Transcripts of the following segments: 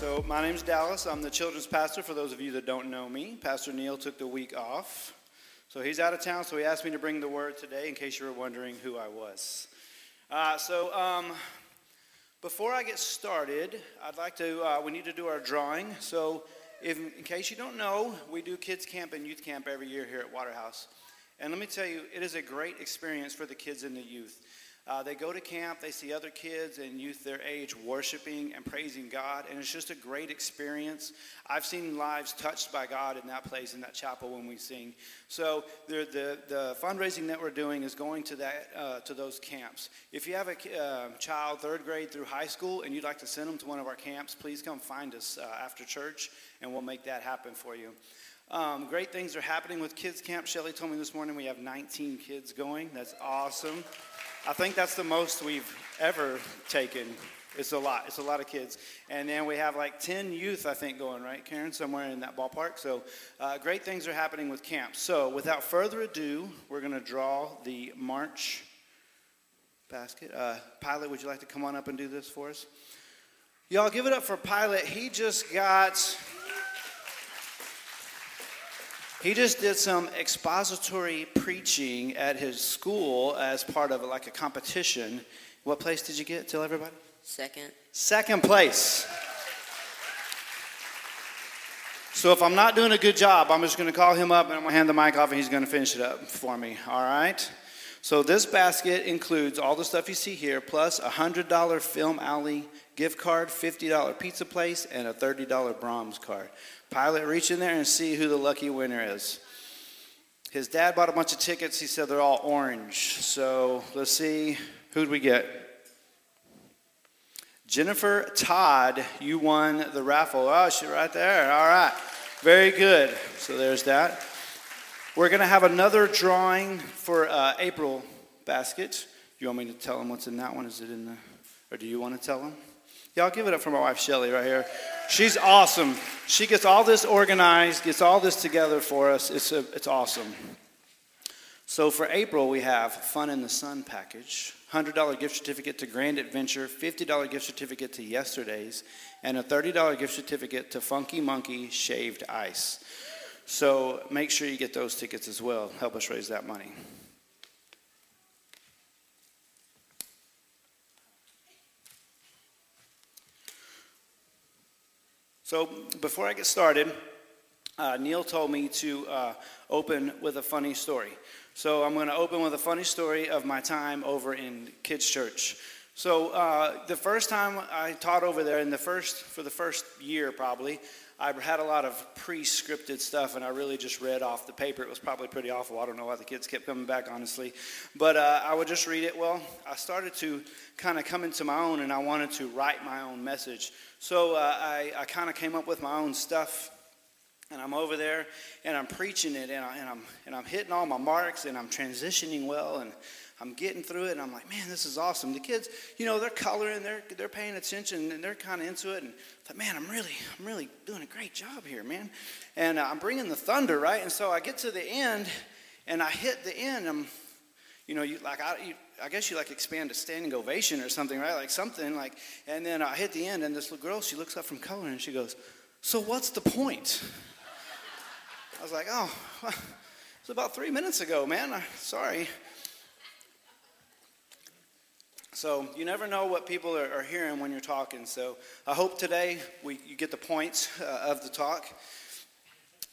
So, my name's Dallas. I'm the children's pastor. For those of you that don't know me, Pastor Neil took the week off. So, he's out of town, so he asked me to bring the word today in case you were wondering who I was. Uh, so, um, before I get started, I'd like to, uh, we need to do our drawing. So, if, in case you don't know, we do kids camp and youth camp every year here at Waterhouse. And let me tell you, it is a great experience for the kids and the youth. Uh, they go to camp, they see other kids and youth their age worshiping and praising God, and it's just a great experience. I've seen lives touched by God in that place, in that chapel when we sing. So the, the, the fundraising that we're doing is going to, that, uh, to those camps. If you have a uh, child, third grade through high school, and you'd like to send them to one of our camps, please come find us uh, after church, and we'll make that happen for you. Um, great things are happening with Kids Camp. Shelly told me this morning we have 19 kids going. That's awesome. I think that's the most we've ever taken. It's a lot. It's a lot of kids. And then we have like 10 youth, I think, going, right, Karen, somewhere in that ballpark. So uh, great things are happening with camp. So without further ado, we're going to draw the March basket. Uh, Pilot, would you like to come on up and do this for us? Y'all give it up for Pilot. He just got he just did some expository preaching at his school as part of like a competition. What place did you get? Tell everybody. Second. Second place. So if I'm not doing a good job, I'm just going to call him up and I'm going to hand the mic off and he's going to finish it up for me. All right? So this basket includes all the stuff you see here, plus a $100 Film Alley gift card, $50 pizza place, and a $30 Braum's card. Pilot, reach in there and see who the lucky winner is. His dad bought a bunch of tickets. He said they're all orange. So let's see. Who'd we get? Jennifer Todd, you won the raffle. Oh, she's right there. All right. Very good. So there's that. We're going to have another drawing for uh, April basket. You want me to tell them what's in that one? Is it in the, or do you want to tell them? Y'all give it up for my wife, Shelly, right here. She's awesome. She gets all this organized, gets all this together for us. It's, a, it's awesome. So for April, we have Fun in the Sun package, $100 gift certificate to Grand Adventure, $50 gift certificate to Yesterday's, and a $30 gift certificate to Funky Monkey Shaved Ice. So make sure you get those tickets as well. Help us raise that money. So before I get started, uh, Neil told me to uh, open with a funny story. So I'm going to open with a funny story of my time over in kids' church. So uh, the first time I taught over there, in the first for the first year probably, I had a lot of pre-scripted stuff, and I really just read off the paper. It was probably pretty awful. I don't know why the kids kept coming back, honestly, but uh, I would just read it. Well, I started to kind of come into my own, and I wanted to write my own message. So uh, I, I kind of came up with my own stuff, and I'm over there, and I'm preaching it, and, I, and, I'm, and I'm hitting all my marks, and I'm transitioning well, and I'm getting through it, and I'm like, man, this is awesome. The kids, you know, they're coloring, they're, they're paying attention, and they're kind of into it, and I thought, man, I'm really, I'm really doing a great job here, man. And uh, I'm bringing the thunder, right? And so I get to the end, and I hit the end, I'm, you know, you, like I, you, I guess you like expand a standing ovation or something, right? Like something like, and then I hit the end, and this little girl, she looks up from color and she goes, "So what's the point?" I was like, "Oh, well, it was about three minutes ago, man. I, sorry." So you never know what people are, are, hearing when you're talking. So I hope today we, you get the points uh, of the talk.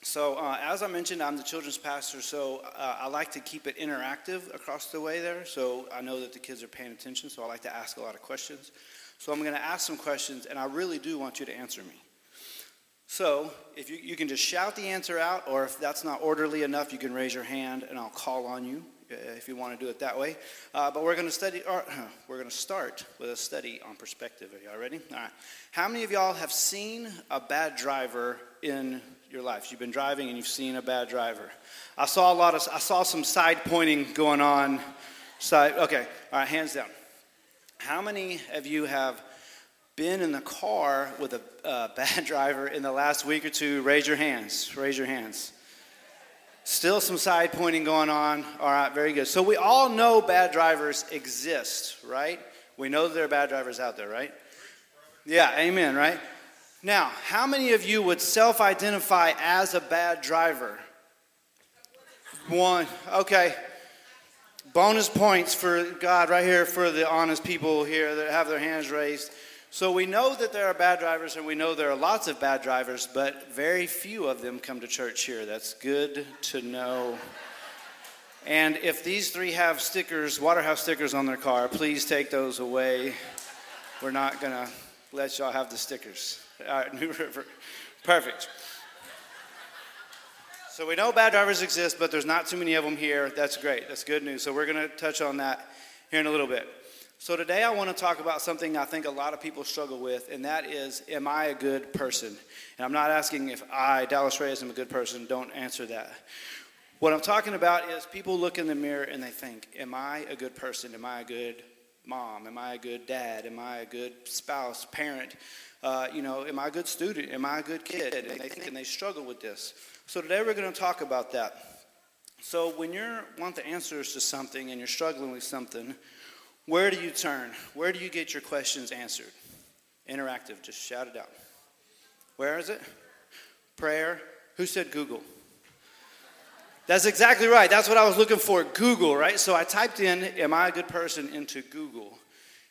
So, uh, as I mentioned, I'm the children's pastor, so uh, I like to keep it interactive across the way there. So, I know that the kids are paying attention, so I like to ask a lot of questions. So, I'm going to ask some questions, and I really do want you to answer me. So, if you, you can just shout the answer out, or if that's not orderly enough, you can raise your hand and I'll call on you if you want to do it that way. Uh, but we're going to study, or, we're going to start with a study on perspective. Are y'all ready? All right. How many of y'all have seen a bad driver in your life. You've been driving and you've seen a bad driver. I saw a lot of, I saw some side pointing going on. Side, okay, all right, hands down. How many of you have been in the car with a uh, bad driver in the last week or two? Raise your hands. Raise your hands. Still some side pointing going on. All right, very good. So we all know bad drivers exist, right? We know there are bad drivers out there, right? Yeah, amen, right? Now, how many of you would self identify as a bad driver? One. Okay. Bonus points for God right here for the honest people here that have their hands raised. So we know that there are bad drivers and we know there are lots of bad drivers, but very few of them come to church here. That's good to know. And if these three have stickers, Waterhouse stickers on their car, please take those away. We're not going to let y'all have the stickers. All right, New River. Perfect. So we know bad drivers exist, but there's not too many of them here. That's great. That's good news. So we're going to touch on that here in a little bit. So today I want to talk about something I think a lot of people struggle with, and that is, am I a good person? And I'm not asking if I, Dallas Reyes, am a good person. Don't answer that. What I'm talking about is people look in the mirror and they think, Am I a good person? Am I a good mom? Am I a good dad? Am I a good spouse, parent? Uh, you know, am I a good student? Am I a good kid? And they think and they struggle with this. So today we're going to talk about that. So when you want the answers to something and you're struggling with something, where do you turn? Where do you get your questions answered? Interactive, just shout it out. Where is it? Prayer. Who said Google? That's exactly right. That's what I was looking for Google, right? So I typed in, Am I a good person into Google?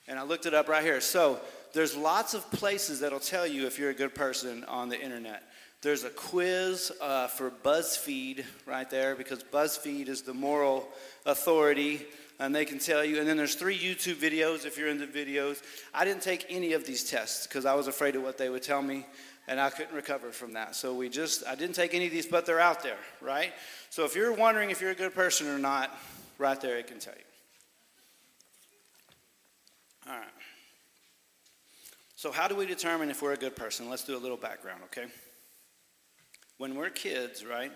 And I looked it up right here. So there's lots of places that'll tell you if you're a good person on the internet. There's a quiz uh, for BuzzFeed right there because BuzzFeed is the moral authority and they can tell you. And then there's three YouTube videos if you're into videos. I didn't take any of these tests because I was afraid of what they would tell me and I couldn't recover from that. So we just, I didn't take any of these, but they're out there, right? So if you're wondering if you're a good person or not, right there it can tell you. All right. So, how do we determine if we're a good person? Let's do a little background, okay? When we're kids, right,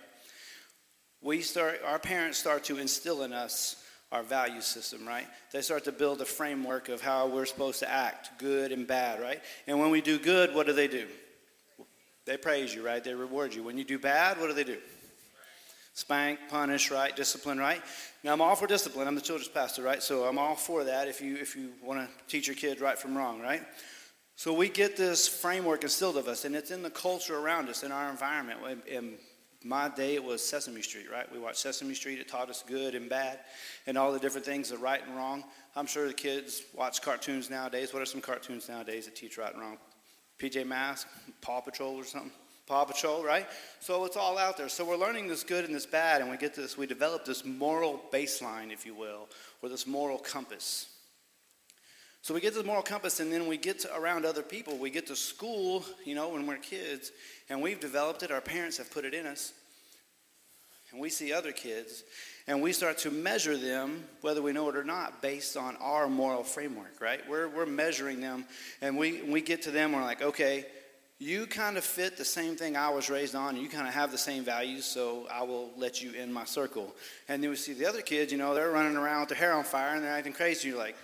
we start, our parents start to instill in us our value system, right? They start to build a framework of how we're supposed to act, good and bad, right? And when we do good, what do they do? They praise you, right? They reward you. When you do bad, what do they do? Spank, punish, right? Discipline, right? Now I'm all for discipline. I'm the children's pastor, right? So I'm all for that if you if you want to teach your kids right from wrong, right? So we get this framework instilled of us, and it's in the culture around us, in our environment. In my day, it was Sesame Street, right? We watched Sesame Street. It taught us good and bad, and all the different things, the right and wrong. I'm sure the kids watch cartoons nowadays. What are some cartoons nowadays that teach right and wrong? PJ Masks, Paw Patrol or something. Paw Patrol, right? So it's all out there. So we're learning this good and this bad, and we get this, we develop this moral baseline, if you will, or this moral compass. So we get this moral compass, and then we get to around other people. We get to school, you know, when we're kids, and we've developed it. Our parents have put it in us. And we see other kids, and we start to measure them, whether we know it or not, based on our moral framework, right? We're, we're measuring them, and we, we get to them, we're like, okay, you kind of fit the same thing I was raised on, you kind of have the same values, so I will let you in my circle. And then we see the other kids, you know, they're running around with their hair on fire and they're acting crazy. You're like,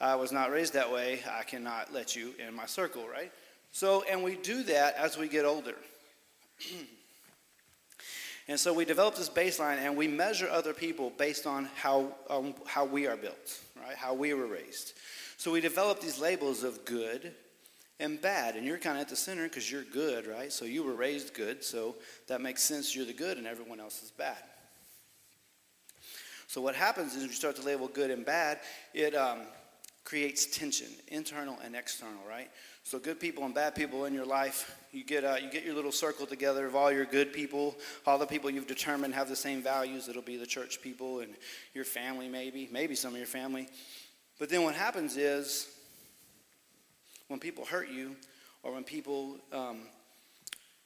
I was not raised that way, I cannot let you in my circle, right? So, and we do that as we get older. And so we develop this baseline and we measure other people based on how, um, how we are built, right? How we were raised. So we develop these labels of good and bad. And you're kind of at the center because you're good, right? So you were raised good. So that makes sense you're the good and everyone else is bad. So what happens is you start to label good and bad, it um, creates tension, internal and external, right? So good people and bad people in your life, you get uh, you get your little circle together of all your good people, all the people you've determined have the same values. It'll be the church people and your family, maybe, maybe some of your family. But then what happens is when people hurt you, or when people um,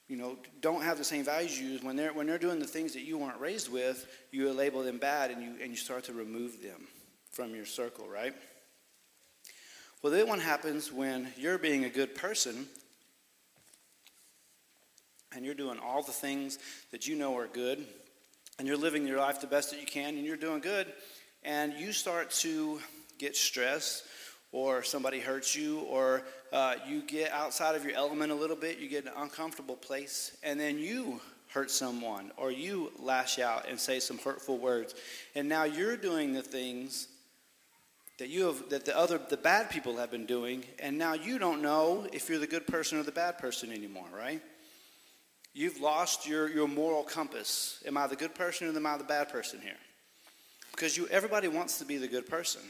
you know, don't have the same values you use, when they're, when they're doing the things that you weren't raised with, you label them bad and you, and you start to remove them from your circle, right? Well, then what happens when you're being a good person and you're doing all the things that you know are good and you're living your life the best that you can and you're doing good and you start to get stressed or somebody hurts you or uh, you get outside of your element a little bit, you get an uncomfortable place, and then you hurt someone or you lash out and say some hurtful words. And now you're doing the things that you have that the other the bad people have been doing and now you don't know if you're the good person or the bad person anymore right? You've lost your, your moral compass. Am i the good person or am i the bad person here? Because you everybody wants to be the good person.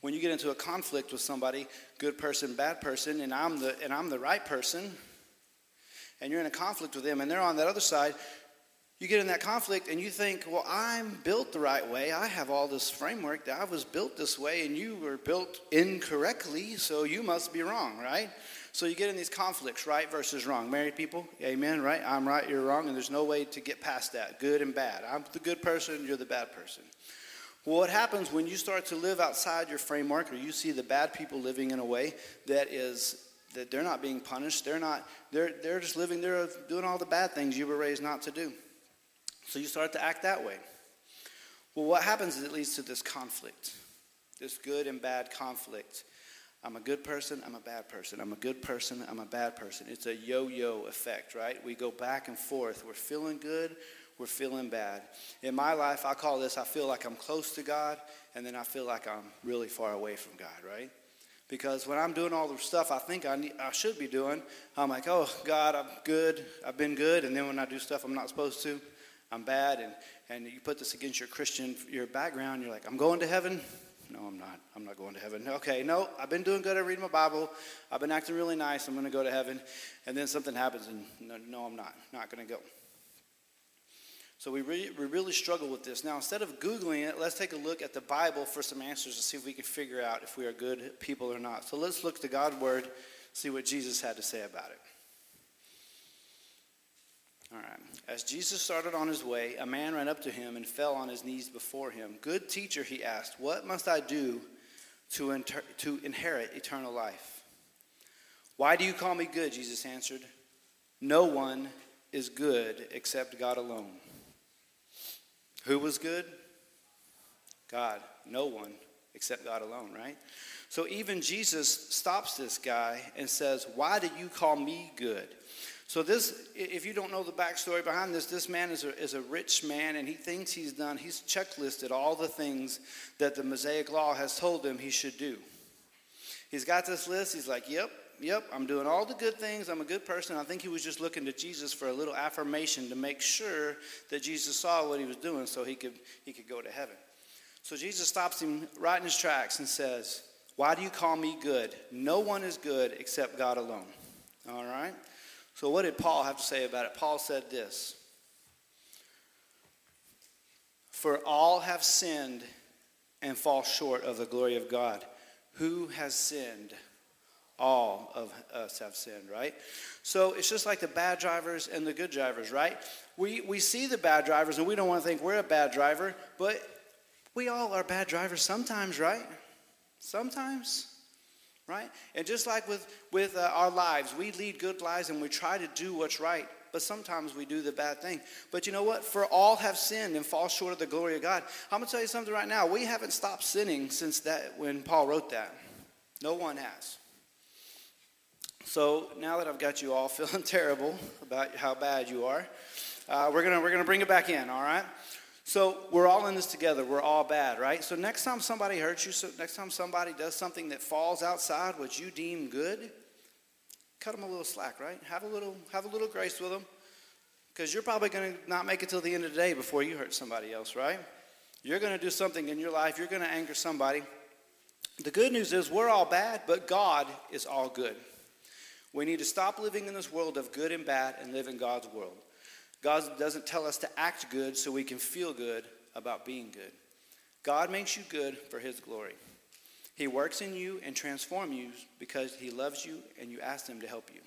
When you get into a conflict with somebody good person bad person and i'm the and i'm the right person and you're in a conflict with them and they're on that other side you get in that conflict and you think, well, I'm built the right way. I have all this framework that I was built this way, and you were built incorrectly, so you must be wrong, right? So you get in these conflicts, right versus wrong. Married people, amen, right? I'm right, you're wrong, and there's no way to get past that. Good and bad. I'm the good person, you're the bad person. Well, what happens when you start to live outside your framework, or you see the bad people living in a way that is that they're not being punished, they're not, they're, they're just living, they're doing all the bad things you were raised not to do. So you start to act that way. Well, what happens is it leads to this conflict, this good and bad conflict. I'm a good person, I'm a bad person. I'm a good person, I'm a bad person. It's a yo yo effect, right? We go back and forth. We're feeling good, we're feeling bad. In my life, I call this I feel like I'm close to God, and then I feel like I'm really far away from God, right? Because when I'm doing all the stuff I think I, need, I should be doing, I'm like, oh, God, I'm good, I've been good. And then when I do stuff I'm not supposed to, I'm bad, and, and you put this against your Christian, your background, you're like, I'm going to heaven. No, I'm not. I'm not going to heaven. Okay, no, I've been doing good. I read my Bible. I've been acting really nice. I'm going to go to heaven. And then something happens, and no, no I'm not. Not going to go. So we, re- we really struggle with this. Now, instead of Googling it, let's take a look at the Bible for some answers to see if we can figure out if we are good people or not. So let's look to God's Word, see what Jesus had to say about it. All right. As Jesus started on his way, a man ran up to him and fell on his knees before him. Good teacher, he asked, what must I do to, inter- to inherit eternal life? Why do you call me good? Jesus answered. No one is good except God alone. Who was good? God. No one except God alone, right? So even Jesus stops this guy and says, Why do you call me good? So this, if you don't know the backstory behind this, this man is a, is a rich man, and he thinks he's done. He's checklisted all the things that the Mosaic Law has told him he should do. He's got this list. He's like, "Yep, yep, I'm doing all the good things. I'm a good person." I think he was just looking to Jesus for a little affirmation to make sure that Jesus saw what he was doing, so he could he could go to heaven. So Jesus stops him right in his tracks and says, "Why do you call me good? No one is good except God alone." All right. So, what did Paul have to say about it? Paul said this For all have sinned and fall short of the glory of God. Who has sinned? All of us have sinned, right? So it's just like the bad drivers and the good drivers, right? We, we see the bad drivers and we don't want to think we're a bad driver, but we all are bad drivers sometimes, right? Sometimes right? And just like with, with uh, our lives, we lead good lives and we try to do what's right, but sometimes we do the bad thing. But you know what? For all have sinned and fall short of the glory of God. I'm going to tell you something right now. We haven't stopped sinning since that when Paul wrote that. No one has. So now that I've got you all feeling terrible about how bad you are, uh, we're going we're gonna bring it back in, all right? So we're all in this together. We're all bad, right? So next time somebody hurts you, so next time somebody does something that falls outside what you deem good, cut them a little slack, right? Have a little, have a little grace with them, because you're probably going to not make it till the end of the day before you hurt somebody else, right? You're going to do something in your life. You're going to anger somebody. The good news is we're all bad, but God is all good. We need to stop living in this world of good and bad and live in God's world. God doesn't tell us to act good so we can feel good about being good. God makes you good for his glory. He works in you and transforms you because he loves you and you ask him to help you.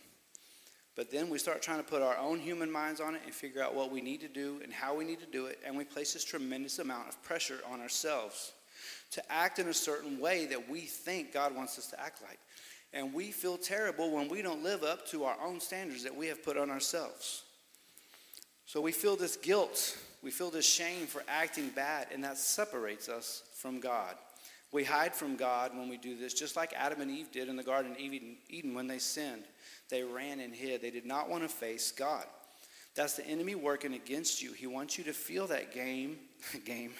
But then we start trying to put our own human minds on it and figure out what we need to do and how we need to do it, and we place this tremendous amount of pressure on ourselves to act in a certain way that we think God wants us to act like. And we feel terrible when we don't live up to our own standards that we have put on ourselves. So we feel this guilt, we feel this shame for acting bad, and that separates us from God. We hide from God when we do this, just like Adam and Eve did in the Garden of Eden when they sinned. They ran and hid. They did not want to face God. That's the enemy working against you. He wants you to feel that game, game,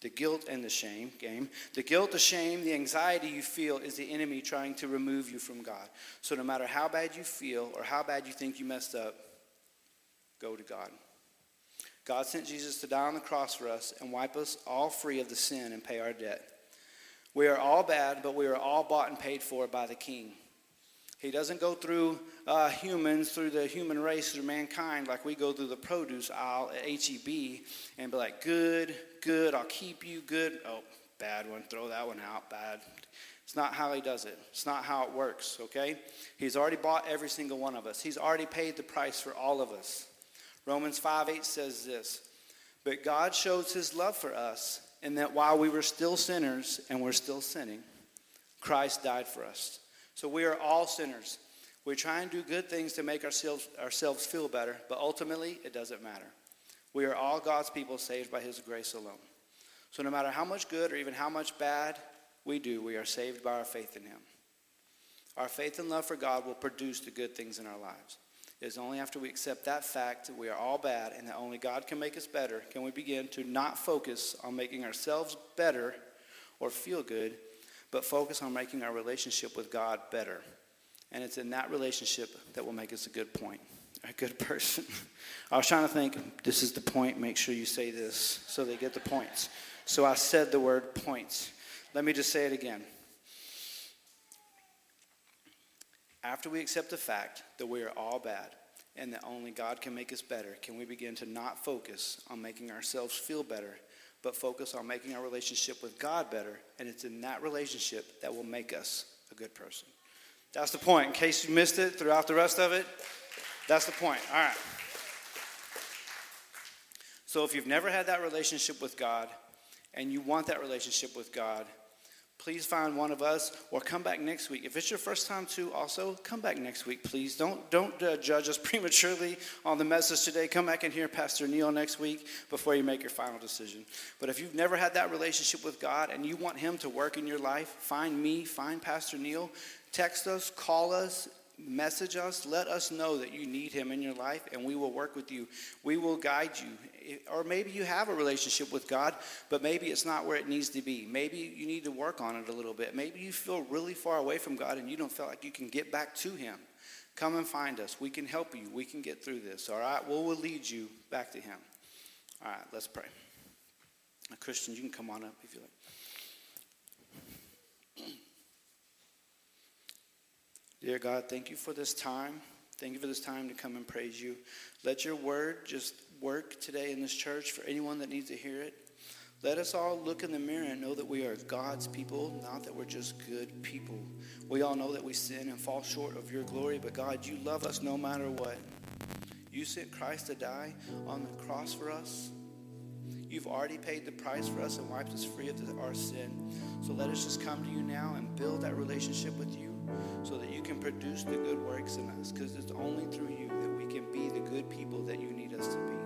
The guilt and the shame game. The guilt, the shame, the anxiety you feel is the enemy trying to remove you from God. So no matter how bad you feel or how bad you think you messed up, go to God. God sent Jesus to die on the cross for us and wipe us all free of the sin and pay our debt. We are all bad, but we are all bought and paid for by the King. He doesn't go through uh, humans, through the human race, through mankind, like we go through the produce aisle at HEB and be like, good, good, I'll keep you, good. Oh, bad one, throw that one out, bad. It's not how he does it. It's not how it works, okay? He's already bought every single one of us. He's already paid the price for all of us. Romans 5 8 says this But God shows his love for us in that while we were still sinners and we're still sinning, Christ died for us. So we are all sinners. We try and do good things to make ourselves, ourselves feel better, but ultimately it doesn't matter. We are all God's people saved by His grace alone. So no matter how much good or even how much bad we do, we are saved by our faith in Him. Our faith and love for God will produce the good things in our lives. It is only after we accept that fact that we are all bad and that only God can make us better can we begin to not focus on making ourselves better or feel good, but focus on making our relationship with God better. And it's in that relationship that will make us a good point, a good person. I was trying to think, this is the point, make sure you say this so they get the points. So I said the word points. Let me just say it again. After we accept the fact that we are all bad and that only God can make us better, can we begin to not focus on making ourselves feel better but focus on making our relationship with God better. And it's in that relationship that will make us a good person. That's the point. In case you missed it throughout the rest of it, that's the point. All right. So if you've never had that relationship with God and you want that relationship with God, please find one of us or come back next week. If it's your first time too also come back next week please. Don't don't uh, judge us prematurely on the message today. Come back and hear pastor neil next week before you make your final decision. But if you've never had that relationship with god and you want him to work in your life find me find pastor neil. Text us call us message us let us know that you need him in your life and we will work with you we will guide you or maybe you have a relationship with God, but maybe it's not where it needs to be. Maybe you need to work on it a little bit. Maybe you feel really far away from God and you don't feel like you can get back to Him. Come and find us. We can help you. We can get through this. All right? Well, we'll lead you back to Him. All right, let's pray. Now, Christians, you can come on up if you like. Dear God, thank you for this time. Thank you for this time to come and praise you. Let your word just work today in this church for anyone that needs to hear it. Let us all look in the mirror and know that we are God's people, not that we're just good people. We all know that we sin and fall short of your glory, but God, you love us no matter what. You sent Christ to die on the cross for us. You've already paid the price for us and wiped us free of our sin. So let us just come to you now and build that relationship with you so that you can produce the good works in us because it's only through you that we can be the good people that you need us to be.